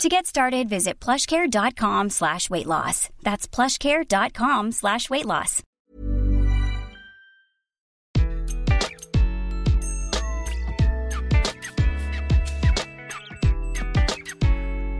To get started, visit plushcare.com slash weight loss. That's plushcare.com slash weight loss.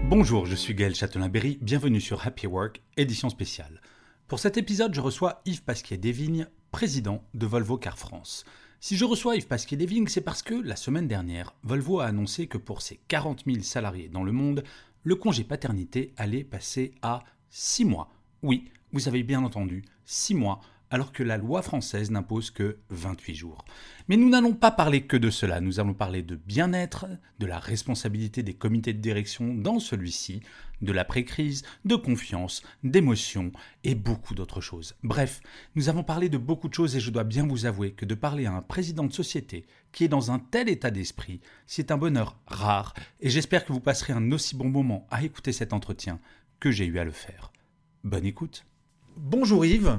Bonjour, je suis Gaël Châtelain-Berry, bienvenue sur Happy Work, édition spéciale. Pour cet épisode, je reçois Yves Pasquier-Desvignes, président de Volvo Car France. Si je reçois Yves Pasquier-Desvignes, c'est parce que la semaine dernière, Volvo a annoncé que pour ses 40 000 salariés dans le monde, le congé paternité allait passer à 6 mois. Oui, vous avez bien entendu, 6 mois, alors que la loi française n'impose que 28 jours. Mais nous n'allons pas parler que de cela, nous allons parler de bien-être, de la responsabilité des comités de direction dans celui-ci, de l'après-crise, de confiance, d'émotion et beaucoup d'autres choses. Bref, nous avons parlé de beaucoup de choses et je dois bien vous avouer que de parler à un président de société qui est dans un tel état d'esprit, c'est un bonheur rare et j'espère que vous passerez un aussi bon moment à écouter cet entretien que j'ai eu à le faire. Bonne écoute. Bonjour Yves.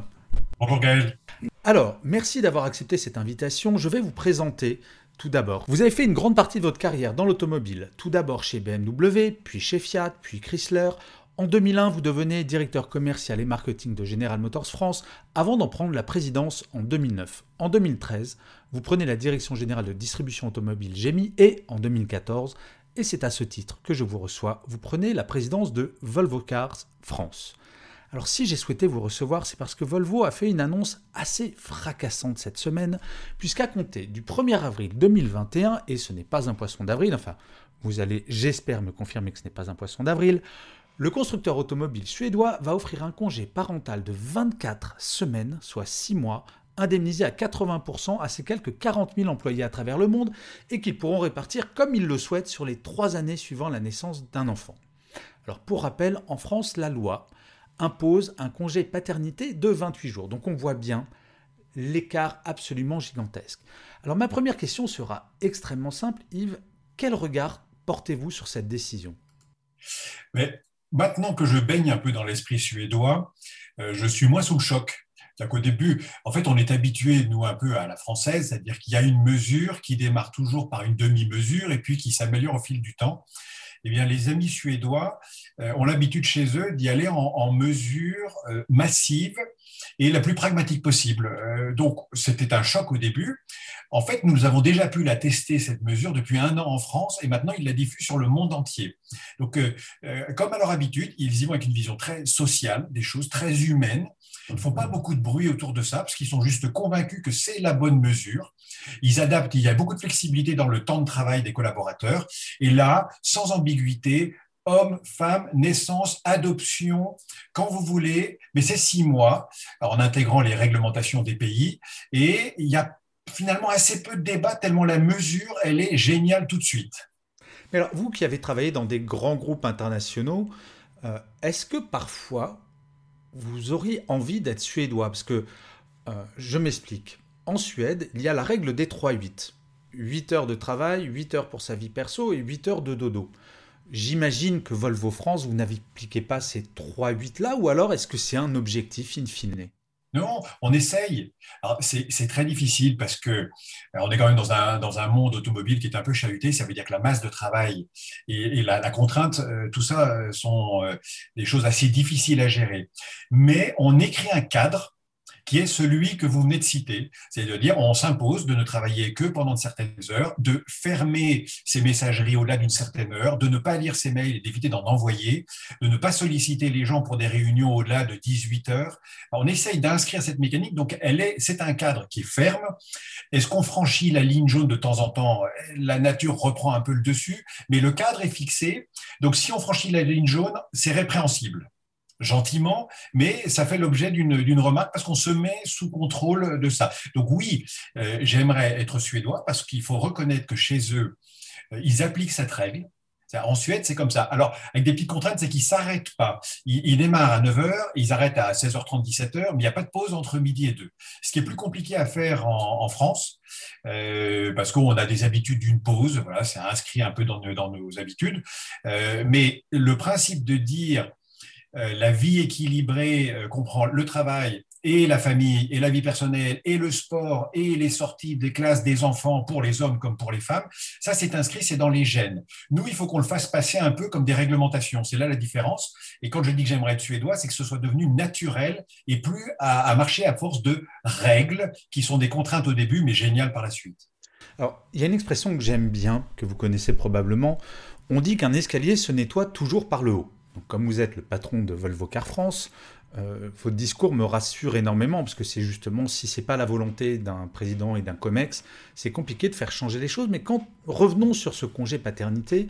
Bonjour Gaël. Alors, merci d'avoir accepté cette invitation. Je vais vous présenter tout d'abord. Vous avez fait une grande partie de votre carrière dans l'automobile, tout d'abord chez BMW, puis chez Fiat, puis Chrysler. En 2001, vous devenez directeur commercial et marketing de General Motors France avant d'en prendre la présidence en 2009. En 2013, vous prenez la direction générale de distribution automobile GEMI et en 2014, et c'est à ce titre que je vous reçois, vous prenez la présidence de Volvo Cars France. Alors si j'ai souhaité vous recevoir, c'est parce que Volvo a fait une annonce assez fracassante cette semaine, puisqu'à compter du 1er avril 2021, et ce n'est pas un poisson d'avril, enfin vous allez j'espère me confirmer que ce n'est pas un poisson d'avril, le constructeur automobile suédois va offrir un congé parental de 24 semaines, soit 6 mois, indemnisé à 80% à ses quelques 40 000 employés à travers le monde et qu'ils pourront répartir comme ils le souhaitent sur les 3 années suivant la naissance d'un enfant. Alors pour rappel, en France, la loi impose un congé paternité de 28 jours. Donc on voit bien l'écart absolument gigantesque. Alors ma première question sera extrêmement simple. Yves, quel regard portez-vous sur cette décision? Mais maintenant que je baigne un peu dans l'esprit suédois, euh, je suis moins sous le choc. C'est-à-dire qu'au début, en fait, on est habitué, nous, un peu à la française, c'est-à-dire qu'il y a une mesure qui démarre toujours par une demi-mesure et puis qui s'améliore au fil du temps eh bien, les amis suédois euh, ont l'habitude chez eux d'y aller en, mesure euh, massive et la plus pragmatique possible. Euh, donc, c'était un choc au début. En fait, nous avons déjà pu la tester, cette mesure, depuis un an en France, et maintenant, ils la diffusent sur le monde entier. Donc, comme à leur habitude, ils y vont avec une vision très sociale des choses, très humaines. Ils ne font pas beaucoup de bruit autour de ça, parce qu'ils sont juste convaincus que c'est la bonne mesure. Ils adaptent, il y a beaucoup de flexibilité dans le temps de travail des collaborateurs. Et là, sans ambiguïté, homme, femme, naissance, adoption, quand vous voulez, mais c'est six mois, en intégrant les réglementations des pays. Et il y a finalement assez peu de débat, tellement la mesure, elle est géniale tout de suite. Mais alors, vous qui avez travaillé dans des grands groupes internationaux, euh, est-ce que parfois vous auriez envie d'être suédois Parce que, euh, je m'explique. En Suède, il y a la règle des 3-8. 8 heures de travail, 8 heures pour sa vie perso et 8 heures de dodo. J'imagine que Volvo France, vous n'appliquez pas ces 3-8 là, ou alors est-ce que c'est un objectif in fine? Non, on essaye. C'est très difficile parce que on est quand même dans un, dans un monde automobile qui est un peu chahuté. Ça veut dire que la masse de travail et, la, contrainte, euh, tout ça euh, sont euh, des choses assez difficiles à gérer. Mais on écrit un cadre qui est celui que vous venez de citer. C'est-à-dire, on s'impose de ne travailler que pendant certaines heures, de fermer ses messageries au-delà d'une certaine heure, de ne pas lire ses mails et d'éviter d'en envoyer, de ne pas solliciter les gens pour des réunions au-delà de 18 heures. On essaye d'inscrire cette mécanique, donc elle est, c'est un cadre qui est ferme. Est-ce qu'on franchit la ligne jaune de temps en temps? La nature reprend un peu le dessus, mais le cadre est fixé. Donc si on franchit la ligne jaune, c'est répréhensible gentiment, mais ça fait l'objet d'une remarque parce qu'on se met sous contrôle de ça. Donc oui, euh, j'aimerais être suédois parce qu'il faut reconnaître que chez eux, euh, ils appliquent cette règle. En Suède, c'est comme ça. Alors, avec des petites contraintes, c'est qu'ils ne s'arrêtent pas. Ils, démarrent à 9h, ils arrêtent à 16h30, 17h, mais il n'y a pas de pause entre midi et 2. Ce qui est plus compliqué à faire en, France, euh, parce qu'on a des habitudes d'une pause, voilà, c'est inscrit un peu dans, dans nos habitudes. Mais le principe de dire la vie équilibrée comprend le travail et la famille, et la vie personnelle, et le sport, et les sorties des classes des enfants pour les hommes comme pour les femmes, ça c'est inscrit, c'est dans les gènes. Nous, il faut qu'on le fasse passer un peu comme des réglementations. C'est là la différence. Et quand je dis que j'aimerais être suédois, c'est que ce soit devenu naturel et plus à, marcher à force de règles qui sont des contraintes au début, mais géniales par la suite. Alors, il y a une expression que j'aime bien, que vous connaissez probablement. On dit qu'un escalier se nettoie toujours par le haut. Comme vous êtes le patron de Volvo Car France, euh, votre discours me rassure énormément, parce que c'est justement, si c'est pas la volonté d'un président et d'un COMEX, c'est compliqué de faire changer les choses. Mais quand revenons sur ce congé paternité,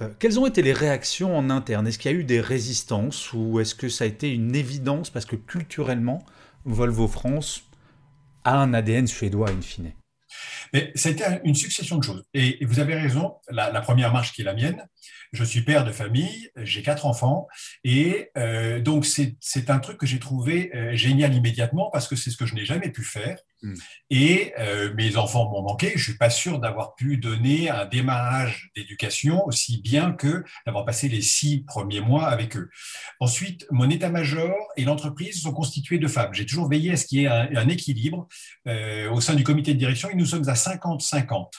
euh, quelles ont été les réactions en interne? Est-ce qu'il y a eu des résistances ou est-ce que ça a été une évidence parce que culturellement, Volvo France a un ADN suédois in fine? Mais ça a été une succession de choses. Et, vous avez raison, la, première marche qui est la mienne, je suis père de famille, j'ai quatre enfants, et euh, donc c'est un truc que j'ai trouvé euh, génial immédiatement parce que c'est ce que je n'ai jamais pu faire. Hmm. Et euh, mes enfants m'ont manqué. Je suis pas sûr d'avoir pu donner un démarrage d'éducation aussi bien que d'avoir passé les six premiers mois avec eux. Ensuite, mon état-major et l'entreprise sont constitués de femmes. J'ai toujours veillé à ce qu'il y ait un, équilibre au sein du comité de direction. Et nous sommes à 50-50.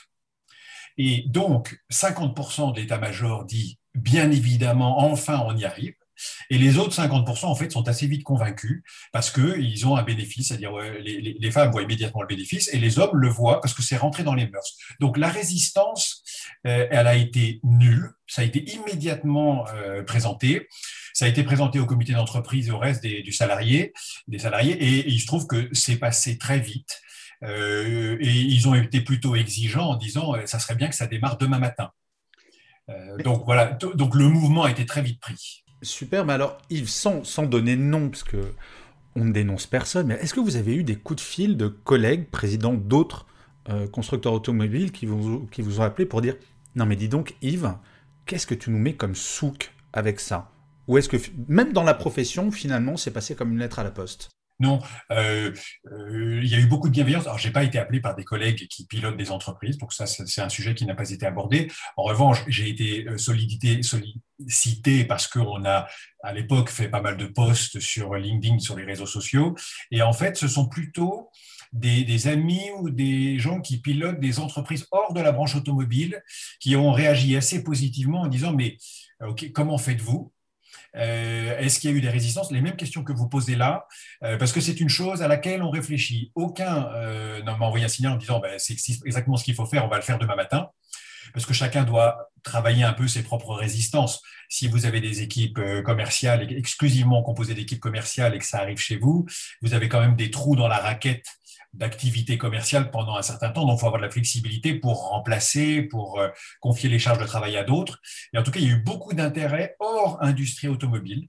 Et donc, 50% de l'état-major dit, bien évidemment, enfin, on y arrive. Et les autres 50%, en fait, sont assez vite convaincus parce qu'ils ont un bénéfice, c'est-à-dire les, femmes voient immédiatement le bénéfice et les hommes le voient parce que c'est rentré dans les mœurs. Donc la résistance, euh, elle a été nulle, ça a été immédiatement euh, présenté. Ça a été présenté au comité d'entreprise et au reste des, du salarié, des salariés, et il se trouve que c'est passé très vite. Euh, et ils ont été plutôt exigeants en disant ça serait bien que ça démarre demain matin. Euh, donc voilà, donc le mouvement a été très vite pris. Super, mais alors Yves, sans, donner de nom, parce que on ne dénonce personne, mais est-ce que vous avez eu des coups de fil de collègues, présidents d'autres constructeurs automobiles qui vous, qui vous ont appelé pour dire non mais dis donc Yves, qu'est-ce que tu nous mets comme souk avec ça? Ou est-ce que même dans la profession, finalement, c'est passé comme une lettre à la poste? Non, euh, euh, il y a eu beaucoup de bienveillance. Alors, j'ai pas été appelé par des collègues qui pilotent des entreprises, donc ça, c'est un sujet qui n'a pas été abordé. En revanche, j'ai été euh, sollicité parce qu'on a, à l'époque, fait pas mal de posts sur LinkedIn, sur les réseaux sociaux. Et en fait, ce sont plutôt des, amis ou des gens qui pilotent des entreprises hors de la branche automobile qui ont réagi assez positivement en disant mais ok comment faites-vous? Est-ce qu'il y a eu des résistances? Les mêmes questions que vous posez là, euh, parce que c'est une chose à laquelle on réfléchit. Aucun euh, m'a envoyé un signal en disant ben, c'est exactement ce qu'il faut faire, on va le faire demain matin parce que chacun doit travailler un peu ses propres résistances. Si vous avez des équipes commerciales exclusivement composées d'équipes commerciales et que ça arrive chez vous, vous avez quand même des trous dans la raquette d'activité commerciale pendant un certain temps. Donc, il faut avoir de la flexibilité pour remplacer, pour euh, confier les charges de travail à d'autres. Et en tout cas, il y a eu beaucoup d'intérêts hors industrie automobile,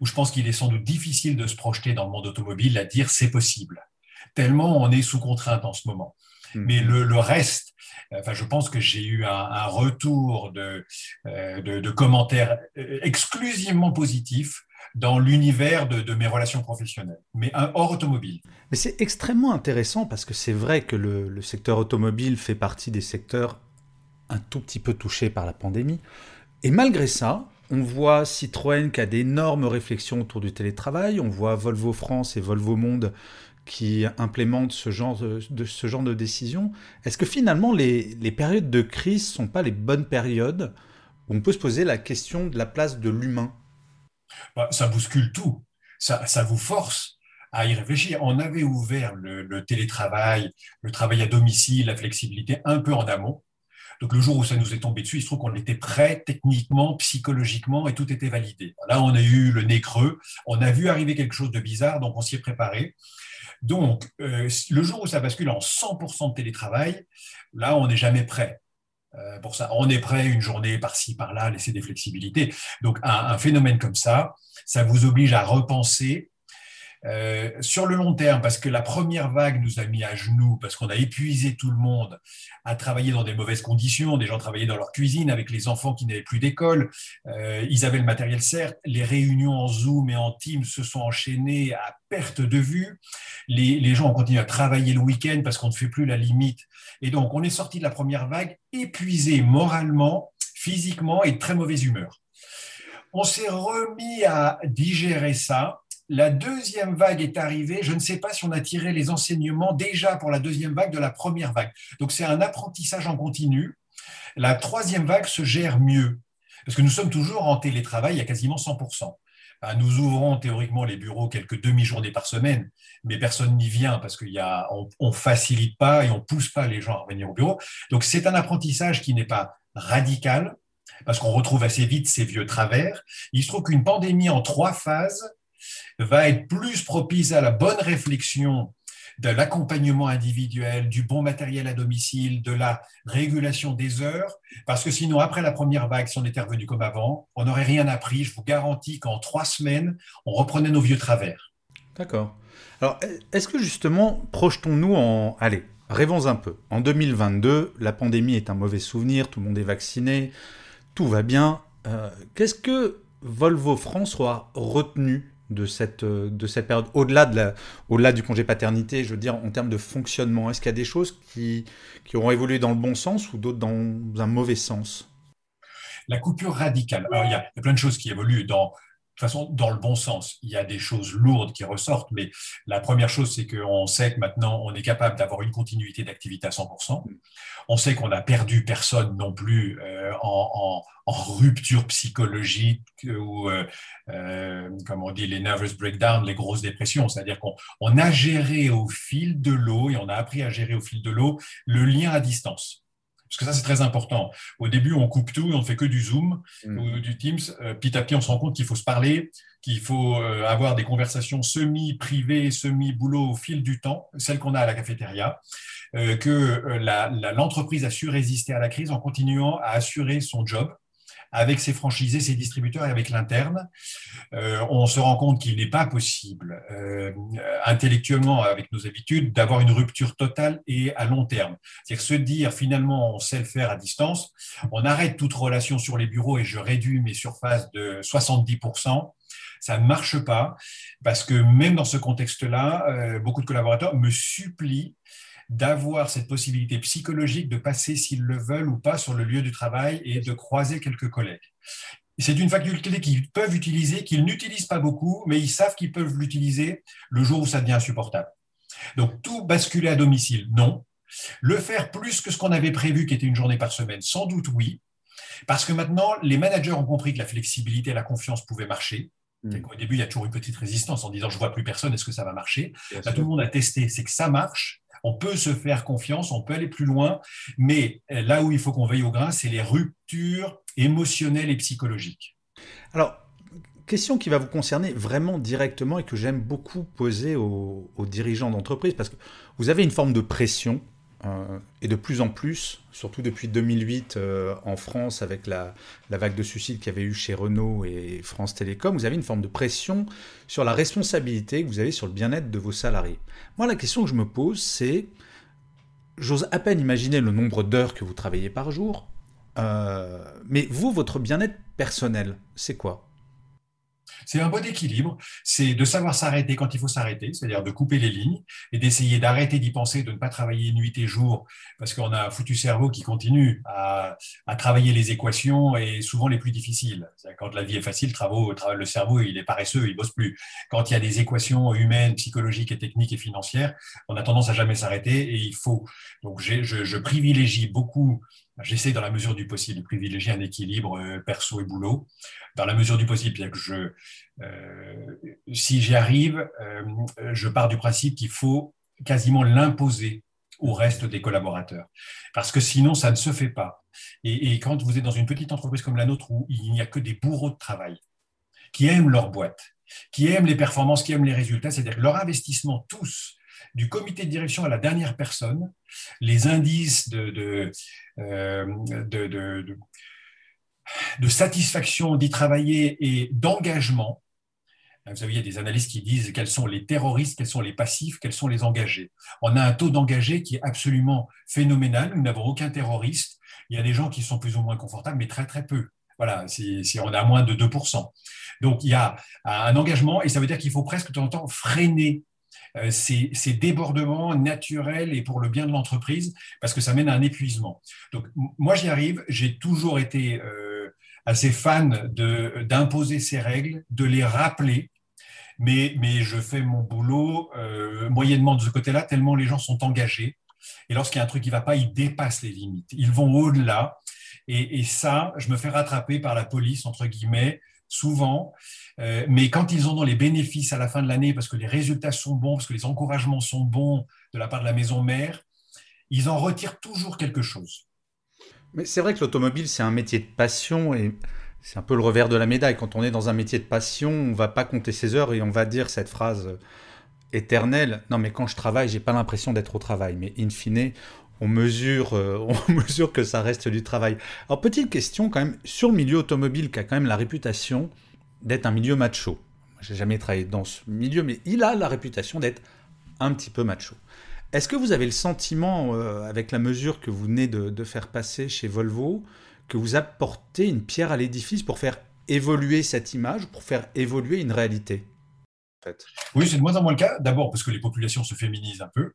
où je pense qu'il est sans doute difficile de se projeter dans le monde automobile à dire c'est possible, tellement on est sous contrainte en ce moment. Mmh. Mais le, reste, enfin, je pense que j'ai eu un, retour de, euh, de, de, commentaires euh, exclusivement positifs dans l'univers de, mes relations professionnelles, mais hors automobile. Mais c'est extrêmement intéressant parce que c'est vrai que le, secteur automobile fait partie des secteurs un tout petit peu touchés par la pandémie. Et malgré ça, on voit Citroën qui a d'énormes réflexions autour du télétravail, on voit Volvo France et Volvo Monde qui implémentent ce genre de, ce genre de décision. Est-ce que finalement les, les périodes de crise ne sont pas les bonnes périodes? Où on peut se poser la question de la place de l'humain bah, ça bouscule tout. Ça, ça, vous force à y réfléchir. On avait ouvert le, télétravail, le travail à domicile, la flexibilité un peu en amont. Donc le jour où ça nous est tombé dessus, il se trouve qu'on était prêt techniquement, psychologiquement, et tout était validé. Là, on a eu le nez creux, on a vu arriver quelque chose de bizarre, donc on s'y est préparé. Donc, euh, le jour où ça bascule en 100% de télétravail, là, on n'est jamais prêt. Euh, pour ça. On est prêt une journée par-ci, par-là, laisser des flexibilités. Donc, un, phénomène comme ça, ça vous oblige à repenser Euh, sur le long terme, parce que la première vague nous a mis à genoux, parce qu'on a épuisé tout le monde à travailler dans des mauvaises conditions, des gens travaillaient dans leur cuisine avec les enfants qui n'avaient plus d'école, euh, ils avaient le matériel certes, les réunions en Zoom et en Teams se sont enchaînées à perte de vue, les, les gens ont continué à travailler le week-end parce qu'on ne fait plus la limite, et donc on est sorti de la première vague épuisé moralement, physiquement et de très mauvaise humeur. On s'est remis à digérer ça la deuxième vague est arrivée. Je ne sais pas si on a tiré les enseignements déjà pour la deuxième vague de la première vague. Donc c'est un apprentissage en continu. La troisième vague se gère mieux parce que nous sommes toujours en télétravail à quasiment 100%. Bah, nous ouvrons théoriquement les bureaux quelques demi-journées par semaine, mais personne n'y vient parce qu'on ne facilite pas et on pousse pas les gens à revenir au bureau. Donc c'est un apprentissage qui n'est pas radical, parce qu'on retrouve assez vite ces vieux travers. Il se trouve qu'une pandémie en trois phases va être plus propice à la bonne réflexion de l'accompagnement individuel, du bon matériel à domicile, de la régulation des heures, parce que sinon, après la première vague, si on était revenu comme avant, on n'aurait rien appris. Je vous garantis qu'en trois semaines, on reprenait nos vieux travers. D'accord. Alors, est-ce que justement, projetons-nous en... Allez, rêvons un peu. En 2022, la pandémie est un mauvais souvenir, tout le monde est vacciné, tout va bien. Euh, qu'est-ce que Volvo France aura retenu de cette, euh, de cette période, au-delà, de au-delà du congé paternité, je veux dire, en termes de fonctionnement Est-ce qu'il y a des choses qui, qui auront évolué dans le bon sens ou d'autres dans un mauvais sens? La coupure radicale. Alors, il y, a, plein de choses qui évoluent dans, toute façon, dans le bon sens, il y a des choses lourdes qui ressortent, mais la première chose, c'est qu'on sait que maintenant, on est capable d'avoir une continuité d'activité à 100%. On sait qu'on n'a perdu personne non plus euh, en, rupture psychologique ou, euh, euh, comme on dit, les nervous breakdowns, les grosses dépressions. C'est-à-dire qu'on a géré au fil de l'eau et on a appris à gérer au fil de l'eau le lien à distance. Parce que ça, c'est très important. Au début, on coupe tout, on ne fait que du Zoom mm. ou du Teams. Euh, petit à petit, on se rend compte qu'il faut se parler, qu'il faut euh, avoir des conversations semi-privées, semi-boulot au fil du temps, celles qu'on a à la cafétéria, euh, que l'entreprise a su résister à la crise en continuant à assurer son job avec ses franchisés, ses distributeurs et avec l'interne, euh, on se rend compte qu'il n'est pas possible euh, intellectuellement avec nos habitudes d'avoir une rupture totale et à long terme. C'est-à-dire se dire finalement on sait le faire à distance, on arrête toute relation sur les bureaux et je réduis mes surfaces de 70%. Ça ne marche pas parce que même dans ce contexte-là, euh, beaucoup de collaborateurs me supplient d'avoir cette possibilité psychologique de passer, s'ils le veulent ou pas, sur le lieu du travail et de croiser quelques collègues. C'est une faculté qu'ils peuvent utiliser, qu'ils n'utilisent pas beaucoup, mais ils savent qu'ils peuvent l'utiliser le jour où ça devient insupportable. Donc tout basculer à domicile, non. Le faire plus que ce qu'on avait prévu, qui était une journée par semaine, sans doute oui. Parce que maintenant, les managers ont compris que la flexibilité et la confiance pouvaient marcher. Mm. Au début, il y a toujours une petite résistance en disant je vois plus personne, est-ce que ça va marcher? Là, tout le monde a testé, c'est que ça marche on peut se faire confiance, on peut aller plus loin, mais euh, là où il faut qu'on veille au grain, c'est les ruptures émotionnelles et psychologiques. Alors, question qui va vous concerner vraiment directement et que j'aime beaucoup poser aux, aux dirigeants d'entreprise, parce que vous avez une forme de pression et de plus en plus, surtout depuis 2008 euh, en France avec la, vague de suicides qu'il y avait eu chez Renault et France Télécom, vous avez une forme de pression sur la responsabilité que vous avez sur le bien-être de vos salariés. Moi, la question que je me pose, c'est, j'ose à peine imaginer le nombre d'heures que vous travaillez par jour, euh, mais vous, votre bien-être personnel, c'est quoi? C'est un bon équilibre, c'est de savoir s'arrêter quand il faut s'arrêter, c'est-à-dire de couper les lignes et d'essayer d'arrêter d'y penser, de ne pas travailler nuit et jour, parce qu'on a un foutu cerveau qui continue à, travailler les équations et souvent les plus difficiles. Quand la vie est facile, le cerveau il est paresseux, il bosse plus. Quand il y a des équations humaines, psychologiques et techniques et financières, on a tendance à jamais s'arrêter et il faut. Donc je, je privilégie beaucoup J'essaie dans la mesure du possible de privilégier un équilibre euh, perso et boulot. Dans la mesure du possible, que euh, si j'y arrive, euh, je pars du principe qu'il faut quasiment l'imposer au reste des collaborateurs. Parce que sinon, ça ne se fait pas. Et, et, quand vous êtes dans une petite entreprise comme la nôtre où il n'y a que des bourreaux de travail qui aiment leur boîte, qui aiment les performances, qui aiment les résultats, c'est-à-dire leur investissement tous du comité de direction à la dernière personne, les indices de, euh, de, satisfaction d'y travailler et d'engagement Vous savez, il y a des analystes qui disent quels sont les terroristes, quels sont les passifs, quels sont les engagés. On a un taux d'engagés qui est absolument phénoménal. Nous n'avons aucun terroriste. Il y a des gens qui sont plus ou moins confortables, mais très très peu. Voilà, si, on a moins de 2%. Donc il y a un engagement et ça veut dire qu'il faut presque de temps en temps freiner euh, ces, débordements naturels et pour le bien de l'entreprise parce que ça mène à un épuisement. Donc moi j'y arrive, j'ai toujours été euh, assez fan d'imposer ces règles, de les rappeler. Mais, mais je fais mon boulot euh, moyennement de ce côté-là, tellement les gens sont engagés. Et lorsqu'il y a un truc qui ne va pas, ils dépassent les limites. Ils vont au-delà. Et, ça, je me fais rattraper par la police, entre guillemets, souvent. Euh, mais quand ils en ont les bénéfices à la fin de l'année, parce que les résultats sont bons, parce que les encouragements sont bons de la part de la maison mère, ils en retirent toujours quelque chose. Mais c'est vrai que l'automobile, c'est un métier de passion et c'est un peu le revers de la médaille. Quand on est dans un métier de passion, on va pas compter ses heures et on va dire cette phrase éternelle. Non, mais quand je travaille, j'ai pas l'impression d'être au travail. Mais in fine, on mesure, euh, on mesure que ça reste du travail. Alors, petite question quand même, sur le milieu automobile qui a quand même la réputation d'être un milieu macho. J'ai jamais travaillé dans ce milieu, mais il a la réputation d'être un petit peu macho. Est-ce que vous avez le sentiment, euh, avec la mesure que vous venez de, faire passer chez Volvo, que vous apportez une pierre à l'édifice pour faire évoluer cette image, pour faire évoluer une réalité? Oui, c'est de moins en moins le cas. D'abord parce que les populations se féminisent un peu.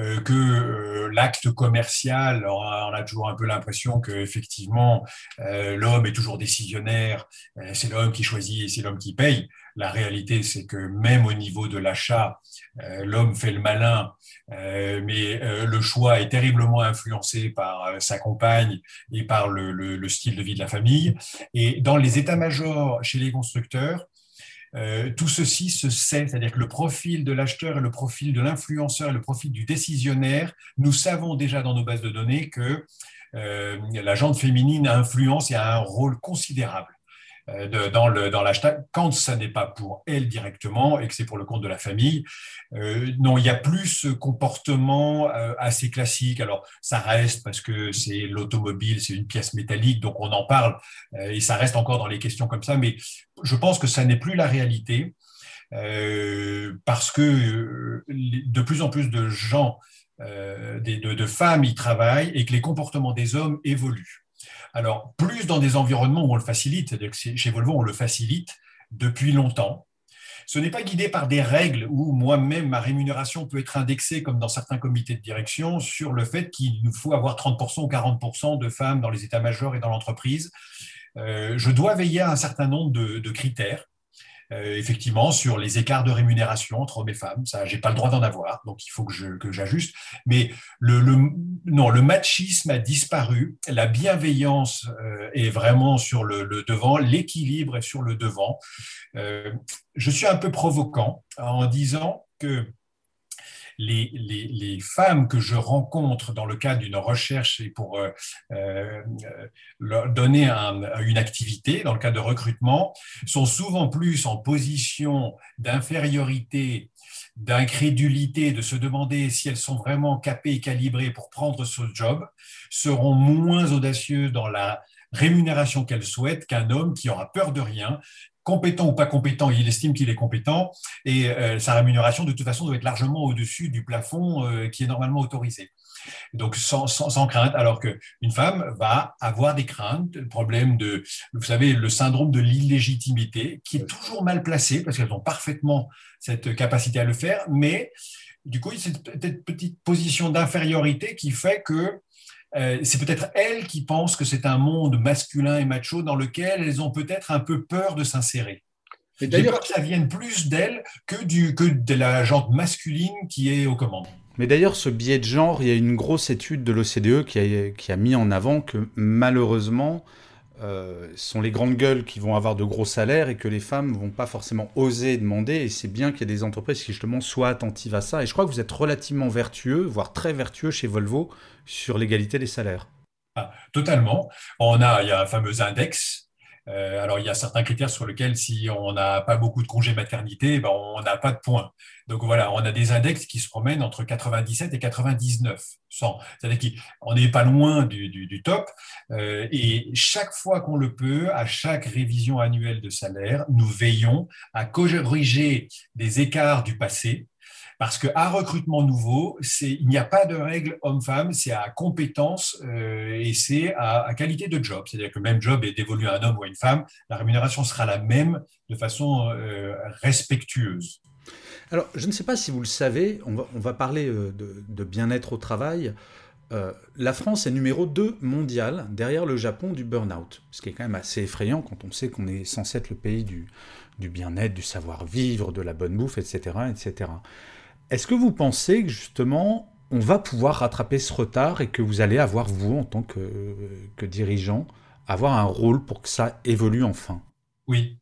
Euh, que euh, l'acte commercial, on a, toujours un peu l'impression que effectivement euh, l'homme est toujours décisionnaire, c'est l'homme qui choisit et c'est l'homme qui paye. La réalité, c'est que même au niveau de l'achat, l'homme fait le malin, mais le choix est terriblement influencé par sa compagne et par le, le, style de vie de la famille. Et dans les états-majors chez les constructeurs, euh, tout ceci se sait, c'est-à-dire que le profil de l'acheteur et le profil de l'influenceur et le profil du décisionnaire, nous savons déjà dans nos bases de données que euh, la jante féminine influence et a un rôle considérable. Euh, dans, le, dans l'achat, quand ça n'est pas pour elle directement et que c'est pour le compte de la famille. Euh, non, il y a plus ce comportement euh, assez classique. Alors, ça reste parce que c'est l'automobile, c'est une pièce métallique, donc on en parle et ça reste encore dans les questions comme ça, mais je pense que ça n'est plus la réalité. parce que de plus en plus de gens, de, de femmes y travaillent et que les comportements des hommes évoluent. Alors, plus dans des environnements où on le facilite, chez Volvo, on le facilite depuis longtemps. Ce n'est pas guidé par des règles où moi-même, ma rémunération peut être indexée, comme dans certains comités de direction, sur le fait qu'il nous faut avoir 30% ou 40% de femmes dans les états-majors et dans l'entreprise. Euh, je dois veiller à un certain nombre de critères euh, effectivement sur les écarts de rémunération entre hommes et femmes. Ça, j'ai pas le droit d'en avoir, donc il faut que, j'ajuste. Mais le, non, le machisme a disparu, la bienveillance euh, est vraiment sur le, devant, l'équilibre est sur le devant. Euh, je suis un peu provocant en disant que les, femmes que je rencontre dans le cadre d'une recherche et pour euh, euh, leur donner une activité, dans le cadre de recrutement, sont souvent plus en position d'infériorité d'incrédulité, de se demander si elles sont vraiment capées et calibrées pour prendre ce job, seront moins audacieuses dans la rémunération qu'elles souhaitent qu'un homme qui aura peur de rien, compétent ou pas compétent, il estime qu'il est compétent et euh, sa rémunération de toute façon doit être largement au-dessus du plafond euh, qui est normalement autorisé. Donc sans, sans, crainte, alors qu'une femme va avoir des craintes, le problème de, vous savez, le syndrome de l'illégitimité, qui est toujours mal placé parce qu'elles ont parfaitement cette capacité à le faire, mais du coup, c'est cette petite position d'infériorité qui fait que euh, c'est peut-être elles qui pensent que c'est un monde masculin et macho dans lequel elles ont peut-être un peu peur de s'insérer. Peur que ça vienne plus d'elles que, du, que de la jante masculine qui est aux commandes. Mais d'ailleurs, ce biais de genre, il y a une grosse étude de l'OCDE qui a, qui a mis en avant que malheureusement, euh, sont les grandes gueules qui vont avoir de gros salaires et que les femmes vont pas forcément oser demander. Et c'est bien qu'il y ait des entreprises qui justement soient attentives à ça. Et je crois que vous êtes relativement vertueux, voire très vertueux chez Volvo sur l'égalité des salaires. Ah, totalement. On a, il y a un fameux index Euh, alors, il y a certains critères sur lesquels, si on n'a pas beaucoup de congés maternité, ben, on n'a pas de points. Donc voilà, on a des index qui se promènent entre 97 et 99, C'est-à-dire qu'on n'est pas loin du, top. Euh, et chaque fois qu'on le peut, à chaque révision annuelle de salaire, nous veillons à corriger des écarts du passé parce qu'à recrutement nouveau, il n'y a pas de règle homme-femme, c'est à compétence euh, et c'est à, qualité de job. C'est-à-dire que le même job est dévolu à un homme ou à une femme, la rémunération sera la même de façon euh, respectueuse. Alors, je ne sais pas si vous le savez, on va, parler euh, de, bien-être au travail. la France est numéro 2 mondial derrière le Japon du burn-out, ce qui est quand même assez effrayant quand on sait qu'on est censé être le pays du, du bien-être, du savoir-vivre, de la bonne bouffe, etc. etc. Est-ce que vous pensez que justement on va pouvoir rattraper ce retard et que vous allez avoir, vous, en tant que, dirigeant, avoir un rôle pour que ça évolue enfin? Oui.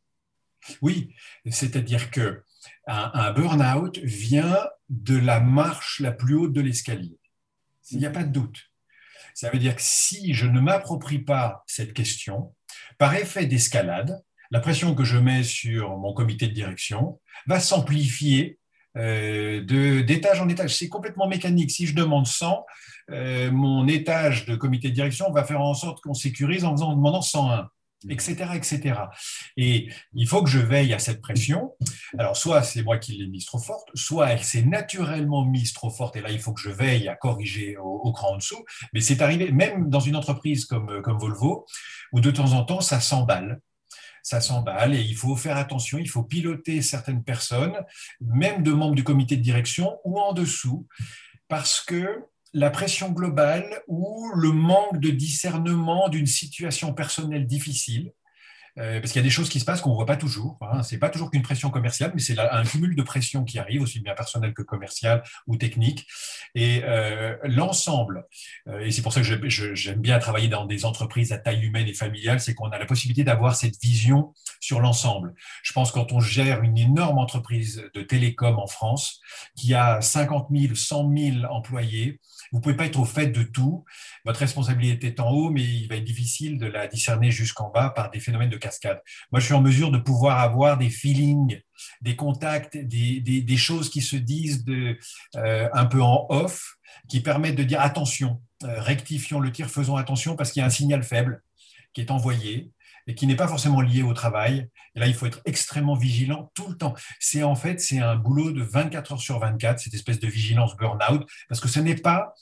Oui, c'est-à-dire que un, burn-out vient de la marche la plus haute de l'escalier. Il n'y a pas de doute. Ça veut dire que si je ne m'approprie pas cette question, par effet d'escalade, la pression que je mets sur mon comité de direction va s'amplifier euh, d'étage en étage. C'est complètement mécanique. Si je demande 100, euh, mon étage de comité de direction va faire en sorte qu'on sécurise en, faisant, en demandant 101 etc., etc. Et il faut que je veille à cette pression. Alors, soit c'est moi qui l'ai mise trop forte, soit elle s'est naturellement mise trop forte, et là, il faut que je veille à corriger au, au cran en dessous. Mais c'est arrivé, même dans une entreprise comme, comme Volvo, où de temps en temps, ça s'emballe ça s'emballe et il faut faire attention, il faut piloter certaines personnes, même de membres du comité de direction ou en dessous, parce que la pression globale ou le manque de discernement d'une situation personnelle difficile euh, parce qu'il y a des choses qui se passent qu'on ne voit pas toujours. Hein. Ce n'est pas toujours qu'une pression commerciale, mais c'est un cumul de pression qui arrive, aussi bien personnelle que commerciale ou technique. Et euh, l'ensemble, euh, et c'est pour ça que j'aime bien travailler dans des entreprises à taille humaine et familiale, c'est qu'on a la possibilité d'avoir cette vision sur l'ensemble. Je pense quand on gère une énorme entreprise de télécom en France, qui a 50 000, 100 000 employés, vous ne pouvez pas être au fait de tout. Votre responsabilité est en haut, mais il va être difficile de la discerner jusqu'en bas par des phénomènes de cascade. Moi, je suis en mesure de pouvoir avoir des feelings, des contacts, des, choses qui se disent de, euh, un peu en off, qui permettent de dire attention, euh, rectifions le tir, faisons attention parce qu'il y a un signal faible qui est envoyé et qui n'est pas forcément lié au travail. Et là, il faut être extrêmement vigilant tout le temps. C'est en fait, c'est un boulot de 24 heures sur 24, cette espèce de vigilance burn-out, parce que ce n'est pas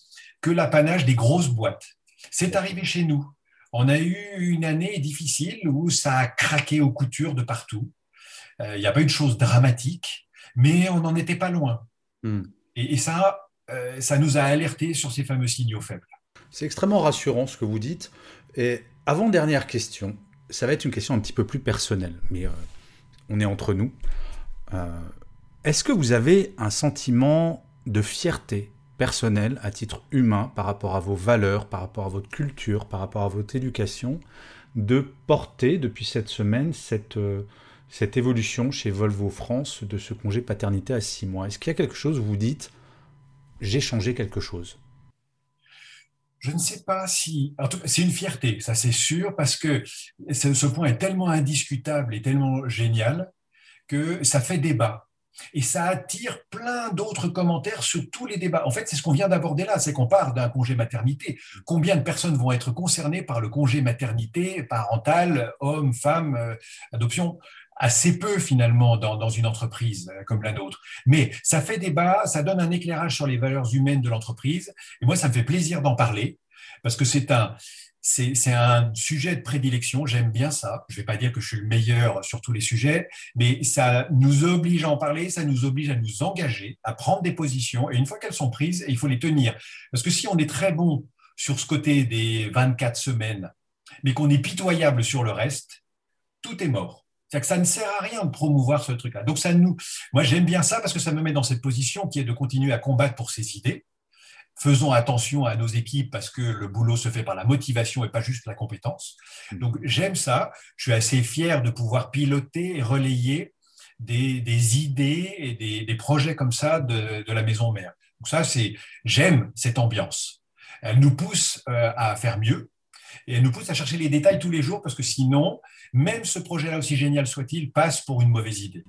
que l'apanage des grosses boîtes. C'est arrivé chez nous. On a eu une année difficile où ça a craqué aux coutures de partout. Euh, il n'y a pas eu de choses dramatiques, mais on n'en était pas loin. Hmm. Et, ça, euh, ça nous a alertés sur ces fameux signaux faibles. C'est extrêmement rassurant ce que vous dites. Et avant-dernière question, ça va être une question un petit peu plus personnelle, mais euh, on est entre nous. Est-ce que vous avez un sentiment de fierté personnelle, à titre humain, par rapport à vos valeurs, par rapport à votre culture, par rapport à votre éducation, de porter depuis cette semaine cette, euh, cette évolution chez Volvo France de ce congé paternité à six mois Est-ce qu'il y a quelque chose où vous dites j'ai changé quelque chose? Je ne sais pas si. C'est une fierté, ça c'est sûr, parce que ce point est tellement indiscutable et tellement génial que ça fait débat. Et ça attire plein d'autres commentaires sur tous les débats. En fait, c'est ce qu'on vient d'aborder là, c'est qu'on parle d'un congé maternité. Combien de personnes vont être concernées par le congé maternité, parental, homme, femme, euh, adoption? Assez peu finalement dans, une entreprise euh, comme la nôtre. Mais ça fait débat, ça donne un éclairage sur les valeurs humaines de l'entreprise. Et moi, ça me fait plaisir d'en parler parce que c'est un, c'est un sujet de prédilection, j'aime bien ça. Je ne vais pas dire que je suis le meilleur sur tous les sujets, mais ça nous oblige à en parler, ça nous oblige à nous engager, à prendre des positions, et une fois qu'elles sont prises, il faut les tenir. Parce que si on est très bon sur ce côté des 24 semaines, mais qu'on est pitoyable sur le reste, tout est mort. C'est-à-dire que ça ne sert à rien de promouvoir ce truc-là. Donc ça nous, moi j'aime bien ça parce que ça me met dans cette position qui est de continuer à combattre pour ces idées, faisons attention à nos équipes parce que le boulot se fait par la motivation et pas juste la compétence. Mm. Donc j'aime ça. Je suis assez fier de pouvoir piloter et relayer des, idées et des, projets comme ça de, la maison mère. Donc ça, c'est j'aime cette ambiance. Elle nous pousse euh, à faire mieux. Et elle nous pousse à chercher les détails tous les jours parce que sinon, même ce projet-là, aussi génial soit-il, passe pour une mauvaise idée.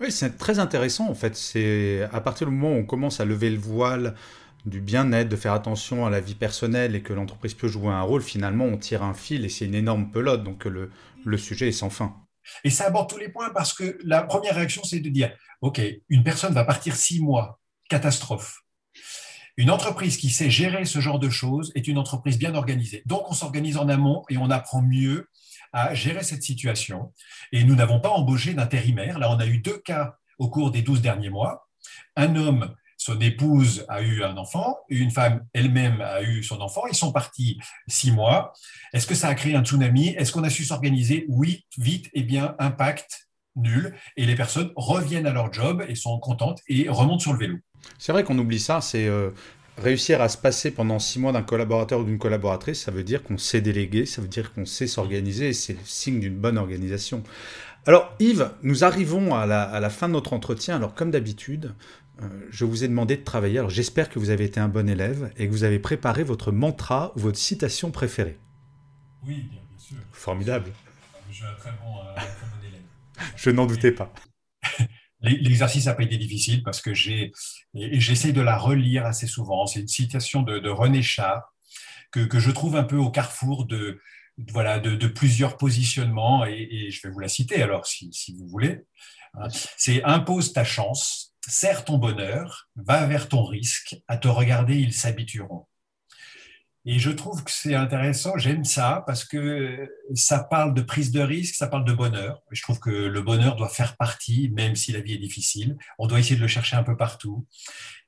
Oui, c'est très intéressant en fait. C'est à partir du moment où on commence à lever le voile du bien-être, de faire attention à la vie personnelle et que l'entreprise peut jouer un rôle, finalement on tire un fil et c'est une énorme pelote. Donc le, le sujet est sans fin. Et ça aborde tous les points parce que la première réaction, c'est de dire, OK, une personne va partir six mois, catastrophe. Une entreprise qui sait gérer ce genre de choses est une entreprise bien organisée. Donc, on s'organise en amont et on apprend mieux à gérer cette situation. Et nous n'avons pas embauché d'intérimaire. Là, on a eu deux cas au cours des 12 derniers mois. Un homme, son épouse a eu un enfant, une femme elle-même a eu son enfant. Ils sont partis six mois. Est-ce que ça a créé un tsunami? Est-ce qu'on a su s'organiser? Oui, vite. Eh bien, impact nul. Et les personnes reviennent à leur job et sont contentes et remontent sur le vélo. C'est vrai qu'on oublie ça, c'est euh, réussir à se passer pendant six mois d'un collaborateur ou d'une collaboratrice, ça veut dire qu'on sait déléguer, ça veut dire qu'on sait s'organiser, et c'est le signe d'une bonne organisation. Alors Yves, nous arrivons à la, fin de notre entretien, alors comme d'habitude, je vous ai demandé de travailler, alors j'espère que vous avez été un bon élève et que vous avez préparé votre mantra ou votre citation préférée. Oui, bien, sûr. Formidable. Je suis un très bon, très bon élève. je n'en doutais pas. L'exercice n'a pas été difficile parce que j'ai j'essaie de la relire assez souvent. C'est une citation de, René Char que, que, je trouve un peu au carrefour de, voilà, de, plusieurs positionnements et, je vais vous la citer alors si, si vous voulez. C'est impose ta chance, serre ton bonheur, va vers ton risque, à te regarder ils s'habitueront. Et je trouve que c'est intéressant, j'aime ça parce que ça parle de prise de risque, ça parle de bonheur. Je trouve que le bonheur doit faire partie, même si la vie est difficile. On doit essayer de le chercher un peu partout.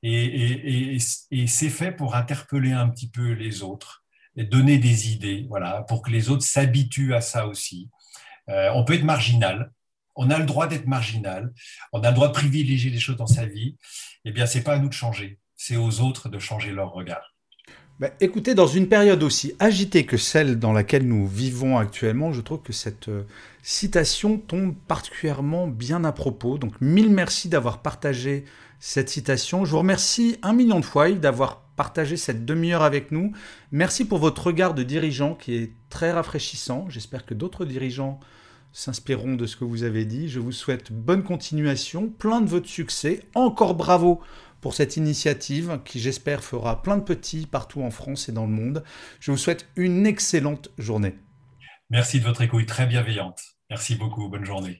Et, c'est fait pour interpeller un petit peu les autres, et donner des idées, voilà, pour que les autres s'habituent à ça aussi. Euh, on peut être marginal, on a le droit d'être marginal, on a le droit de privilégier les choses dans sa vie. Eh bien, c'est pas à nous de changer, c'est aux autres de changer leur regard. Bah, écoutez, dans une période aussi agitée que celle dans laquelle nous vivons actuellement, je trouve que cette euh, citation tombe particulièrement bien à propos. Donc mille merci d'avoir partagé cette citation. Je vous remercie un million de fois d'avoir partagé cette demi-heure avec nous. Merci pour votre regard de dirigeant qui est très rafraîchissant. J'espère que d'autres dirigeants s'inspireront de ce que vous avez dit. Je vous souhaite bonne continuation, plein de votre succès. Encore bravo pour cette initiative qui, j'espère, fera plein de petits partout en France et dans le monde. Je vous souhaite une excellente journée. Merci de votre écoute très bienveillante. Merci beaucoup. Bonne journée.